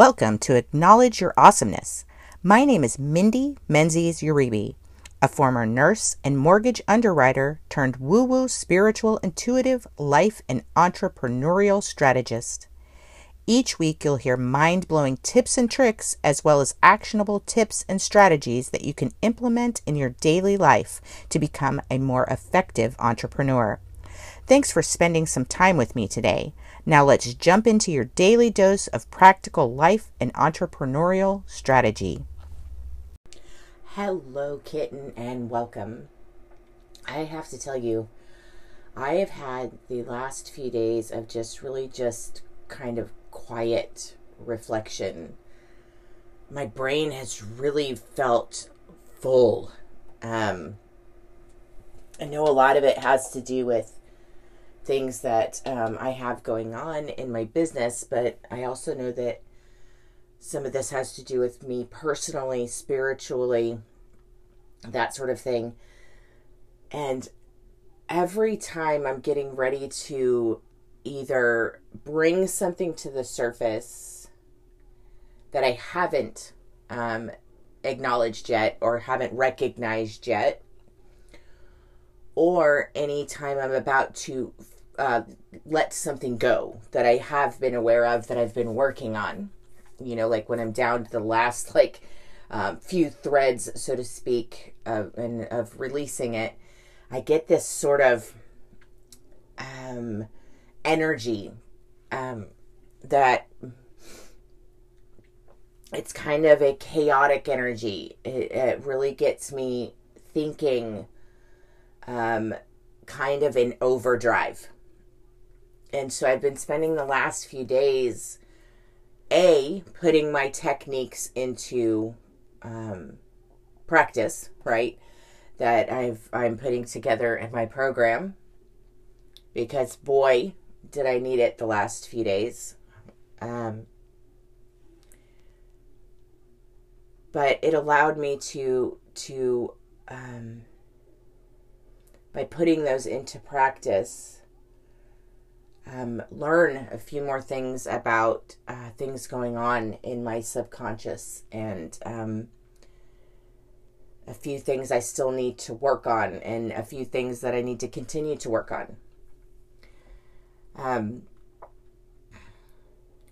Welcome to Acknowledge Your Awesomeness. My name is Mindy Menzies Uribe, a former nurse and mortgage underwriter turned woo woo spiritual intuitive life and entrepreneurial strategist. Each week, you'll hear mind blowing tips and tricks, as well as actionable tips and strategies that you can implement in your daily life to become a more effective entrepreneur. Thanks for spending some time with me today. Now let's jump into your daily dose of practical life and entrepreneurial strategy. Hello, kitten, and welcome. I have to tell you, I have had the last few days of just really just kind of quiet reflection. My brain has really felt full. Um, I know a lot of it has to do with things that um, I have going on in my business, but I also know that some of this has to do with me personally, spiritually, that sort of thing. And every time I'm getting ready to either bring something to the surface that I haven't um, acknowledged yet or haven't recognized yet, or anytime I'm about to uh, let something go that I have been aware of that I've been working on. You know, like when I'm down to the last like um, few threads, so to speak, of, and of releasing it, I get this sort of um, energy um, that it's kind of a chaotic energy. It, it really gets me thinking um, kind of in overdrive. And so I've been spending the last few days, A, putting my techniques into um, practice, right? That I've I'm putting together in my program. Because boy, did I need it the last few days. Um, but it allowed me to to um, by putting those into practice, um, learn a few more things about uh, things going on in my subconscious and um, a few things I still need to work on and a few things that I need to continue to work on. Um,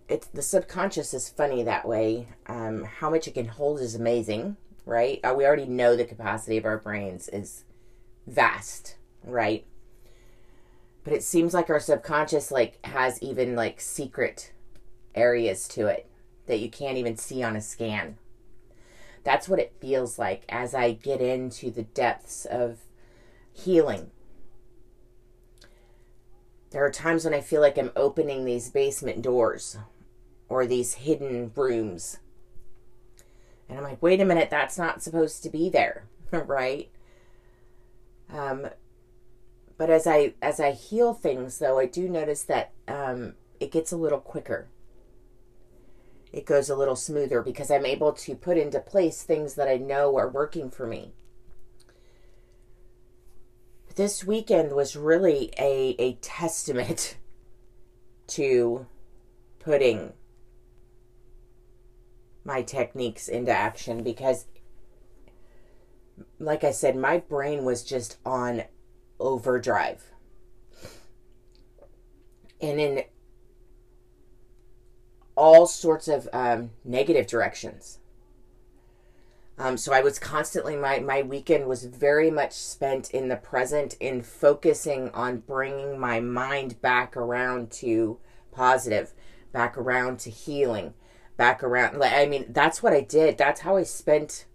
it's the subconscious is funny that way. Um, how much it can hold is amazing, right? Uh, we already know the capacity of our brains is vast, right? But it seems like our subconscious like has even like secret areas to it that you can't even see on a scan. That's what it feels like as I get into the depths of healing. There are times when I feel like I'm opening these basement doors or these hidden rooms. And I'm like, wait a minute, that's not supposed to be there, right? Um, but as I as I heal things, though, I do notice that um, it gets a little quicker. It goes a little smoother because I'm able to put into place things that I know are working for me. This weekend was really a, a testament to putting my techniques into action because like I said, my brain was just on overdrive. And in all sorts of um, negative directions. Um, so I was constantly, my, my weekend was very much spent in the present, in focusing on bringing my mind back around to positive, back around to healing, back around. Like I mean, that's what I did. That's how I spent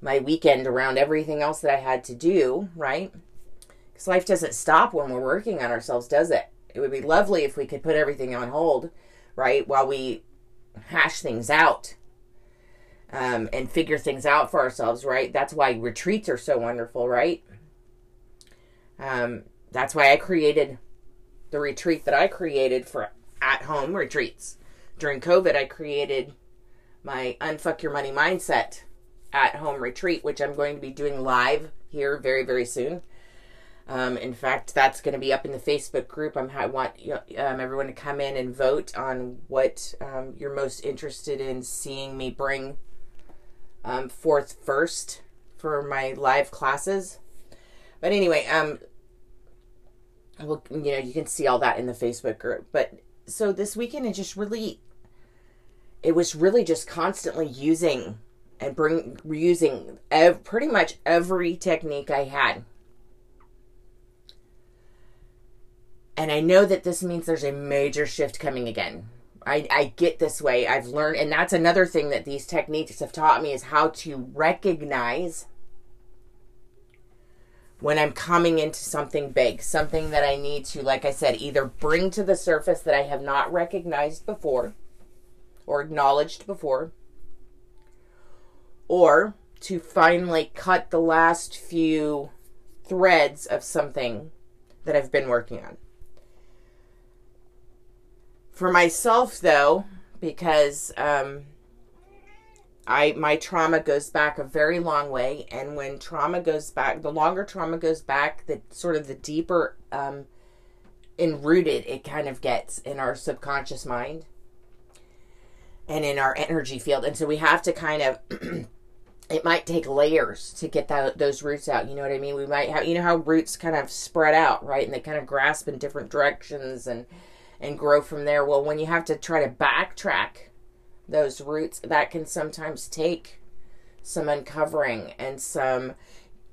my weekend around everything else that I had to do, right? Because life doesn't stop when we're working on ourselves, does it? It would be lovely if we could put everything on hold, right, while we hash things out um, and figure things out for ourselves, right? That's why retreats are so wonderful, right? Um, that's why I created the retreat that I created for at home retreats. During COVID, I created my Unfuck Your Money Mindset at home retreat, which I'm going to be doing live here very, very soon. Um, in fact, that's going to be up in the Facebook group. I'm, I want um, everyone to come in and vote on what um, you're most interested in seeing me bring um, forth first for my live classes. But anyway, um, well, you know, you can see all that in the Facebook group. But so this weekend, it just really, it was really just constantly using and bring using ev- pretty much every technique I had. And I know that this means there's a major shift coming again. I, I get this way. I've learned, and that's another thing that these techniques have taught me is how to recognize when I'm coming into something big, something that I need to, like I said, either bring to the surface that I have not recognized before or acknowledged before, or to finally cut the last few threads of something that I've been working on. For myself, though, because um, I my trauma goes back a very long way, and when trauma goes back, the longer trauma goes back, the sort of the deeper um, enrooted it kind of gets in our subconscious mind and in our energy field, and so we have to kind of. it might take layers to get that, those roots out. You know what I mean? We might have, you know, how roots kind of spread out, right? And they kind of grasp in different directions and and grow from there. Well, when you have to try to backtrack those roots that can sometimes take some uncovering and some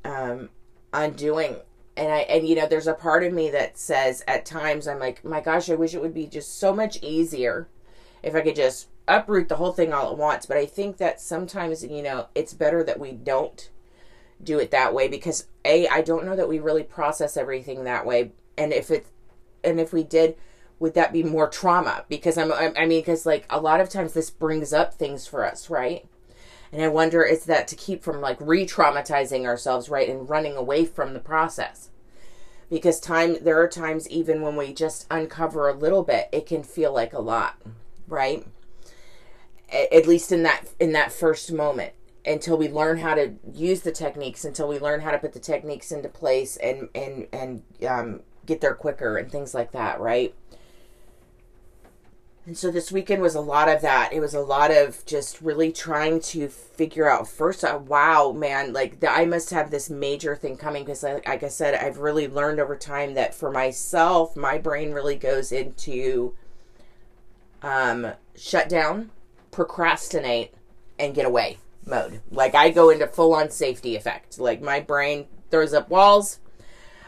um, undoing and i and you know there's a part of me that says at times i'm like my gosh i wish it would be just so much easier if i could just uproot the whole thing all at once but i think that sometimes you know it's better that we don't do it that way because a i don't know that we really process everything that way and if it and if we did would that be more trauma? Because I'm, I mean, because like a lot of times this brings up things for us, right? And I wonder is that to keep from like re traumatizing ourselves, right? And running away from the process. Because time, there are times even when we just uncover a little bit, it can feel like a lot, right? At least in that, in that first moment until we learn how to use the techniques, until we learn how to put the techniques into place and, and, and, um, get there quicker and things like that, right? And so this weekend was a lot of that. It was a lot of just really trying to figure out first, uh, wow, man, like the, I must have this major thing coming because, like, like I said, I've really learned over time that for myself, my brain really goes into um, shut down, procrastinate, and get away mode. Like I go into full on safety effect. Like my brain throws up walls,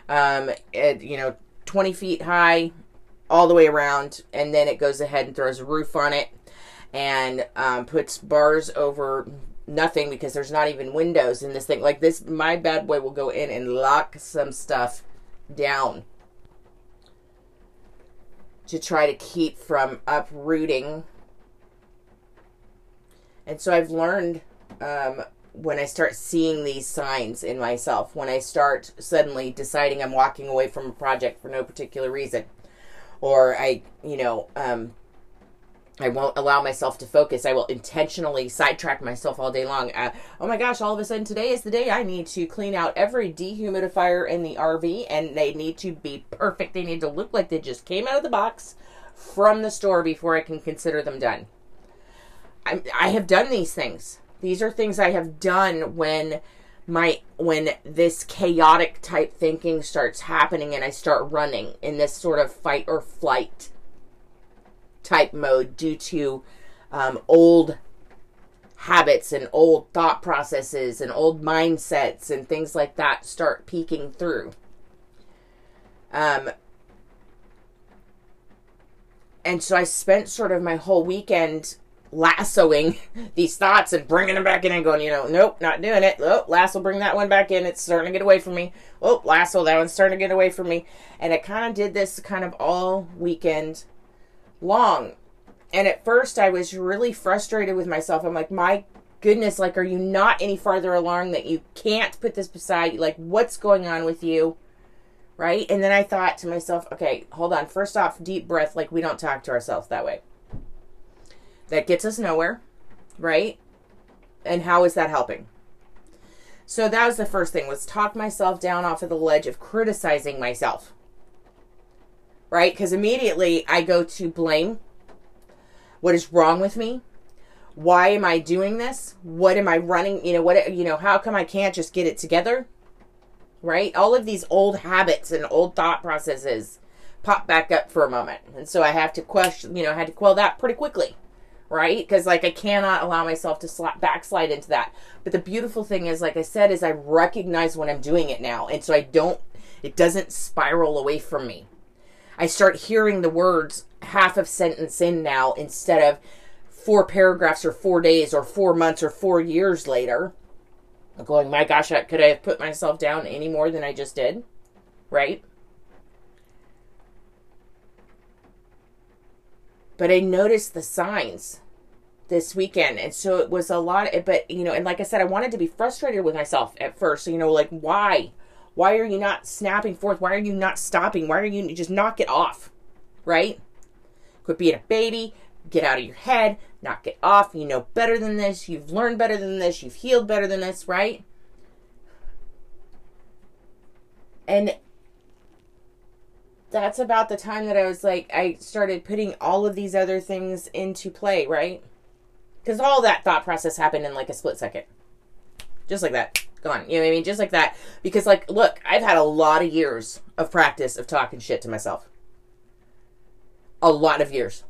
um, you know, 20 feet high all the way around, and then it goes ahead and throws a roof on it and um, puts bars over nothing because there's not even windows in this thing. Like this, my bad boy will go in and lock some stuff down to try to keep from uprooting. And so I've learned um, when I start seeing these signs in myself, when I start suddenly deciding I'm walking away from a project for no particular reason, or I, you know, um, I won't allow myself to focus. I will intentionally sidetrack myself all day long. Uh, oh my gosh, all of a sudden today is the day I need to clean out every dehumidifier in the RV and they need to be perfect. They need to look like they just came out of the box from the store before I can consider them done. I, I have done these things. These are things I have done when my when this chaotic type thinking starts happening and I start running in this sort of fight or flight type mode due to um, old habits and old thought processes and old mindsets and things like that start peeking through. Um, and so I spent sort of my whole weekend lassoing these thoughts and bringing them back in and going, you know, nope, not doing it. Oh, lasso, bring that one back in. It's starting to get away from me. Oh, lasso, that one's starting to get away from me. And it kind of did this kind of all weekend long. And at first, I was really frustrated with myself. I'm like, my goodness, like, are you not any farther along that you can't put this beside you? Like, what's going on with you? Right? And then I thought to myself, okay, hold on. First off, deep breath. Like, we don't talk to ourselves that way that gets us nowhere, right? And how is that helping? So that was the first thing was talk myself down off of the ledge of criticizing myself. Right? Because immediately I go to blame. What is wrong with me? Why am I doing this? What am I running? You know, what you know, how come I can't just get it together? Right? All of these old habits and old thought processes pop back up for a moment. And so I have to question, you know, I had to quell that pretty quickly right? Because like I cannot allow myself to slap backslide into that. But the beautiful thing is, like I said, is I recognize when I'm doing it now, and so I don't. It doesn't spiral away from me. I start hearing the words half of sentence in now instead of four paragraphs or four days or four months or four years later. I'm going, my gosh, could I have put myself down any more than I just did? Right? But I noticed the signs this weekend. And so it was a lot, eh, but you know, and like I said, I wanted to be frustrated with myself at first. So, You know, like, why? Why are you not snapping forth? Why are you not stopping? Why are you just knock it off? Right? Quit being a baby. Get out of your head. Knock it off. You know better than this. You've learned better than this. You've healed better than this, right? And that's about the time that I was like, I started putting all of these other things into play, right? Because all that thought process happened in like a split second. Just like that. Gone. You know what I mean? Just like that. Because, like, look, I've had a lot of years of practice of talking shit to myself. A lot of years.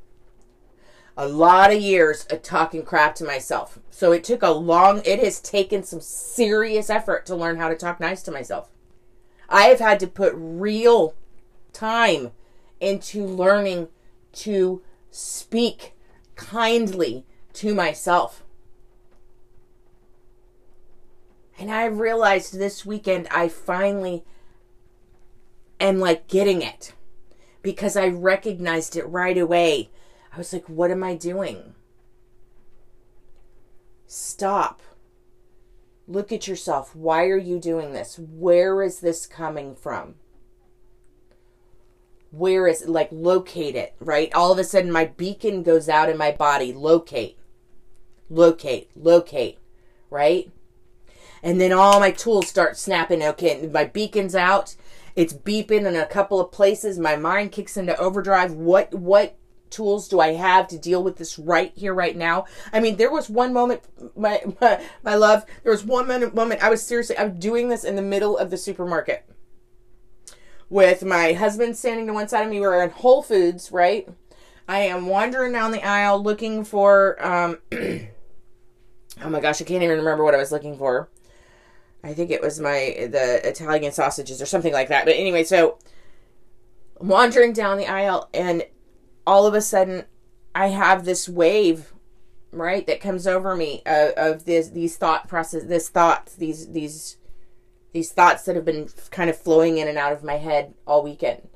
A lot of years of talking crap to myself. So it took a long, it has taken some serious effort to learn how to talk nice to myself. I have had to put real time into learning to speak kindly to myself. And I realized this weekend I finally am like getting it because I recognized it right away. I was like, what am I doing? Stop. Look at yourself. Why are you doing this? Where is this coming from? Where is it? like locate it right? All of a sudden my beacon goes out in my body. Locate. Locate. Locate. Right? And then all my tools start snapping. Okay my beacon's out. It's beeping in a couple of places. My mind kicks into overdrive. What what tools do i have to deal with this right here right now? I mean there was one moment my my, my love there was one moment, moment i was seriously i'm doing this in the middle of the supermarket with my husband standing to one side of me. We're in Whole Foods, right? I am wandering down the aisle looking for. Um, oh my gosh, I can't even remember what I was looking for. I think it was my the Italian sausages or something like that. But anyway, so wandering down the aisle, and all of a sudden, I have this wave, right, that comes over me uh, of this these thought process, this thoughts, these these these thoughts that have been kind of flowing in and out of my head all weekend.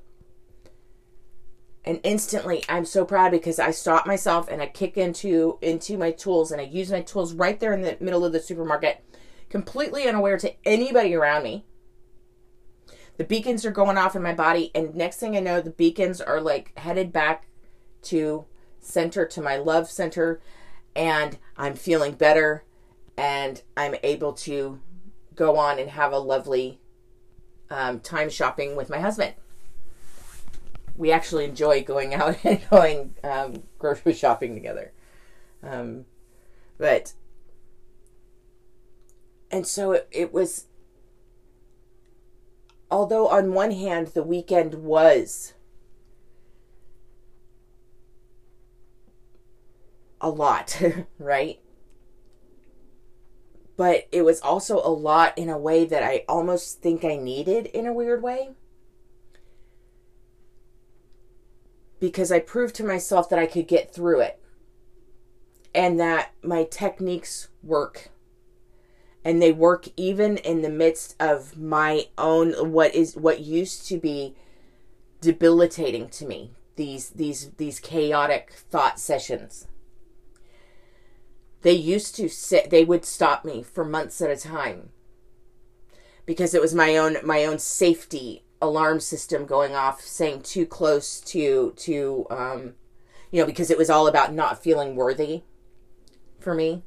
And instantly I'm so proud because I stop myself and I kick into into my tools and I use my tools right there in the middle of the supermarket, completely unaware to anybody around me. The beacons are going off in my body, and next thing I know, the beacons are like headed back to center to my love center, and I'm feeling better and I'm able to go on and have a lovely um, time shopping with my husband. We actually enjoy going out and going um, grocery shopping together. Um, but, and so it, it was, although on one hand, the weekend was a lot, right? But it was also a lot in a way that I almost think I needed in a weird way. Because I proved to myself that I could get through it and that my techniques work. And they work even in the midst of my own what is what used to be debilitating to me. These these these chaotic thought sessions they used to sit they would stop me for months at a time because it was my own my own safety alarm system going off saying too close to to um you know because it was all about not feeling worthy for me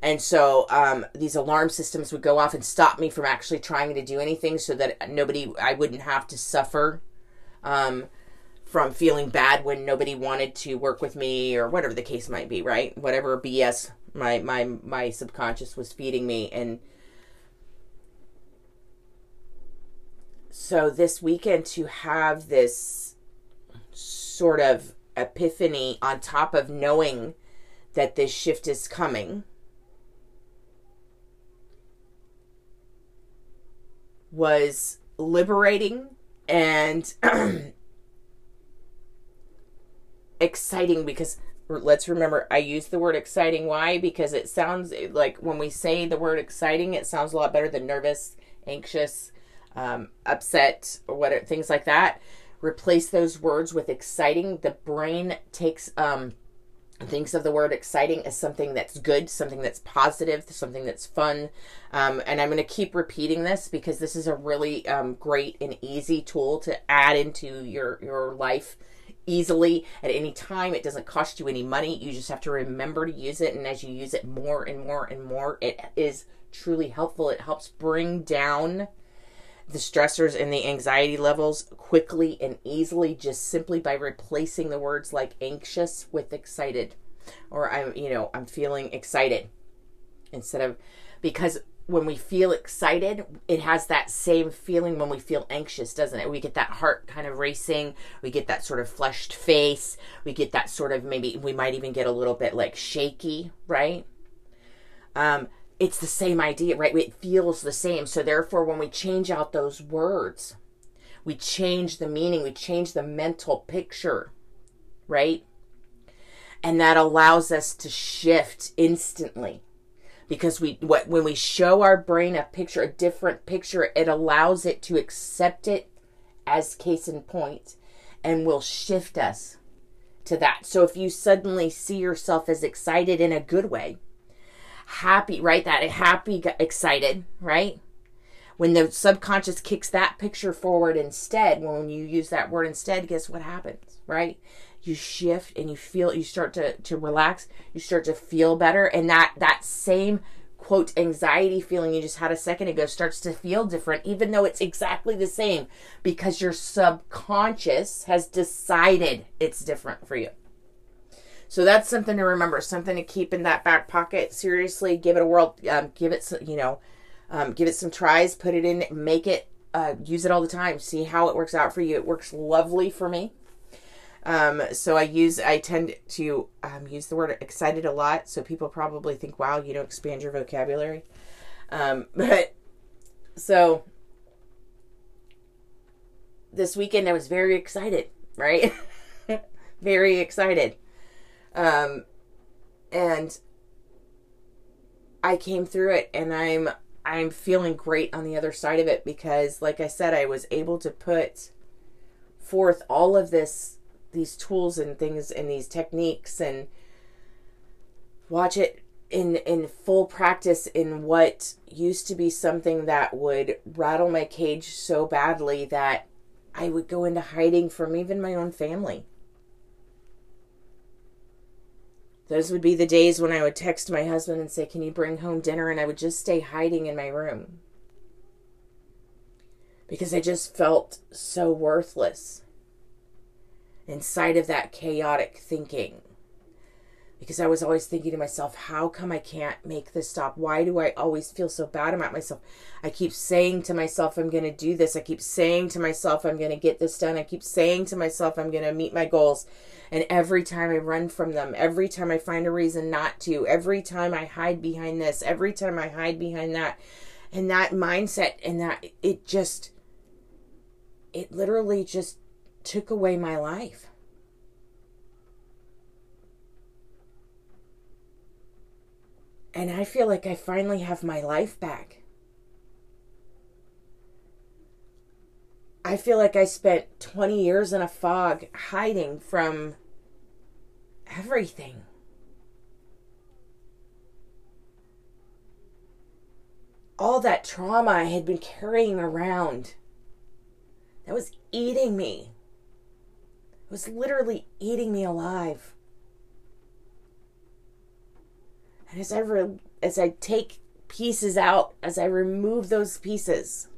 And so um, these alarm systems would go off and stop me from actually trying to do anything so that nobody, I wouldn't have to suffer um, from feeling bad when nobody wanted to work with me or whatever the case might be, right? Whatever BS my, my, my subconscious was feeding me. And so this weekend to have this sort of epiphany on top of knowing that this shift is coming was liberating and exciting because let's remember I use the word exciting. Why? Because it sounds like when we say the word exciting it sounds a lot better than nervous anxious um, upset or what things like that. Replace those words with exciting. The brain takes um, thinks of the word exciting as something that's good, something that's positive, something that's fun. Um, and I'm going to keep repeating this because this is a really um, great and easy tool to add into your, your life easily at any time. It doesn't cost you any money. You just have to remember to use it. And as you use it more and more and more, it is truly helpful. It helps bring down the stressors and the anxiety levels quickly and easily just simply by replacing the words like anxious with excited or I'm you know I'm feeling excited instead of because when we feel excited it has that same feeling when we feel anxious doesn't it we get that heart kind of racing we get that sort of flushed face we get that sort of maybe we might even get a little bit like shaky right um it's the same idea, right? It feels the same. So therefore, when we change out those words, we change the meaning, we change the mental picture, right? And that allows us to shift instantly. Because we what when we show our brain a picture, a different picture, it allows it to accept it as case in point and will shift us to that. So if you suddenly see yourself as excited in a good way, happy, right? That happy, excited, right? When the subconscious kicks that picture forward instead, when you use that word instead, guess what happens, right? You shift and you feel, you start to, to relax, you start to feel better. And that, that same quote anxiety feeling you just had a second ago starts to feel different, even though it's exactly the same because your subconscious has decided it's different for you. So that's something to remember, something to keep in that back pocket. Seriously, give it a whirl. Um, give it, some, you know, um, give it some tries. Put it in, make it, uh, use it all the time. See how it works out for you. It works lovely for me. Um, so I use, I tend to um, use the word excited a lot. So people probably think, wow, you don't expand your vocabulary. Um, but so this weekend I was very excited, right? very excited. Um, and I came through it and I'm I'm feeling great on the other side of it because like I said I was able to put forth all of this these tools and things and these techniques and watch it in in full practice in what used to be something that would rattle my cage so badly that I would go into hiding from even my own family. Those would be the days when I would text my husband and say, Can you bring home dinner? And I would just stay hiding in my room. Because I just felt so worthless inside of that chaotic thinking because I was always thinking to myself, how come I can't make this stop? Why do I always feel so bad about myself? I keep saying to myself, I'm going to do this. I keep saying to myself, I'm going to get this done. I keep saying to myself, I'm going to meet my goals. And every time I run from them, every time I find a reason not to, every time I hide behind this, every time I hide behind that, and that mindset, and that it just, it literally just took away my life And I feel like I finally have my life back. I feel like I spent 20 years in a fog hiding from everything. All that trauma I had been carrying around that was eating me. It was literally eating me alive. And as I re- as I take pieces out, as I remove those pieces,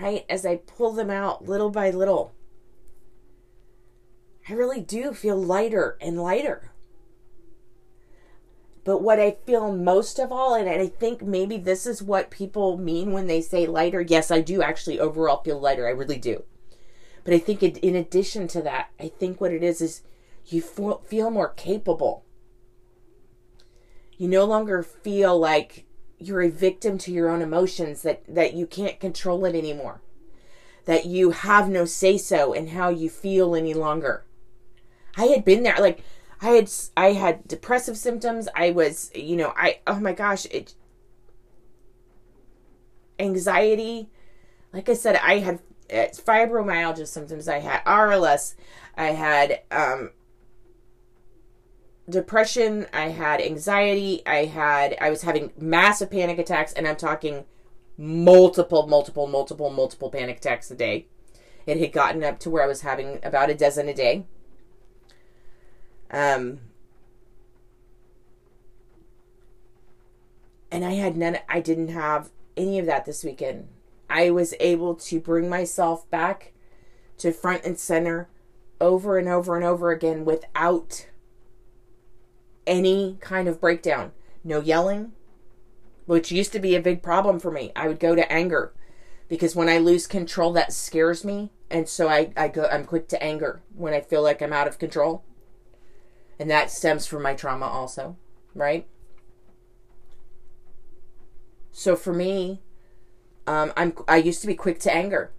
right? As I pull them out little by little, I really do feel lighter and lighter. But what I feel most of all, and I think maybe this is what people mean when they say lighter. Yes, I do actually overall feel lighter. I really do. But I think in addition to that, I think what it is is you feel more capable. You no longer feel like you're a victim to your own emotions, that, that you can't control it anymore, that you have no say so in how you feel any longer. I had been there, like, I had I had depressive symptoms. I was, you know, I oh my gosh, it anxiety. Like I said, I had uh, fibromyalgia symptoms. I had RLS. I had um, depression. I had anxiety. I had I was having massive panic attacks, and I'm talking multiple, multiple, multiple, multiple panic attacks a day. It had gotten up to where I was having about a dozen a day. Um, and I had none, I didn't have any of that this weekend. I was able to bring myself back to front and center over and over and over again without any kind of breakdown. No yelling, which used to be a big problem for me. I would go to anger because when I lose control, that scares me. And so I, I go, I'm quick to anger when I feel like I'm out of control and that stems from my trauma also, right? So for me, um, I'm I used to be quick to anger.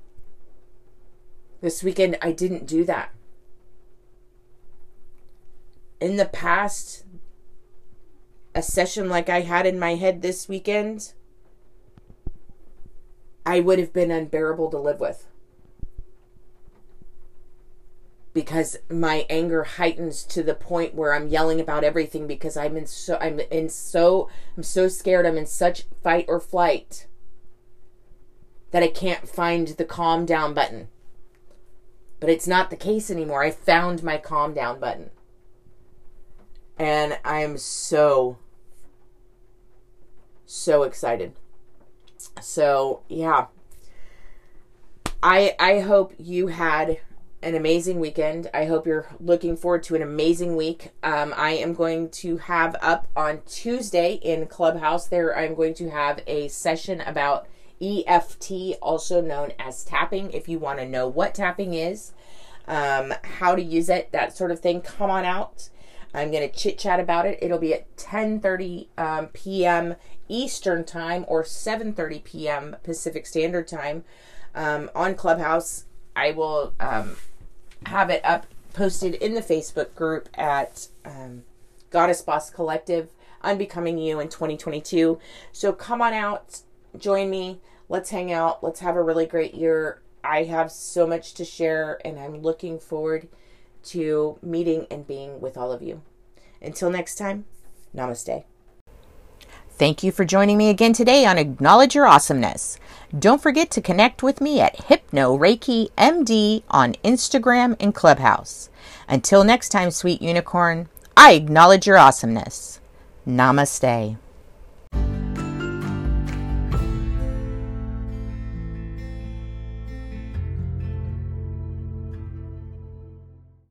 This weekend I didn't do that. In the past, a session like I had in my head this weekend, I would have been unbearable to live with because my anger heightens to the point where I'm yelling about everything because I'm in so I'm in so I'm so scared I'm in such fight or flight that I can't find the calm down button. But it's not the case anymore. I found my calm down button. And I'm so so excited. So, yeah. I I hope you had an amazing weekend. I hope you're looking forward to an amazing week. Um, I am going to have up on Tuesday in Clubhouse there, I'm going to have a session about EFT, also known as tapping. If you want to know what tapping is, um, how to use it, that sort of thing, come on out. I'm going to chit chat about it. It'll be at 10:30 um, p.m. Eastern Time or 7:30 p.m. Pacific Standard Time um, on Clubhouse. I will um, have it up posted in the Facebook group at um, Goddess Boss Collective, Unbecoming You in 2022. So come on out, join me, let's hang out, let's have a really great year. I have so much to share, and I'm looking forward to meeting and being with all of you. Until next time, namaste. Thank you for joining me again today on Acknowledge Your Awesomeness. Don't forget to connect with me at Hypno Reiki MD on Instagram and Clubhouse. Until next time, sweet unicorn, I acknowledge your awesomeness. Namaste.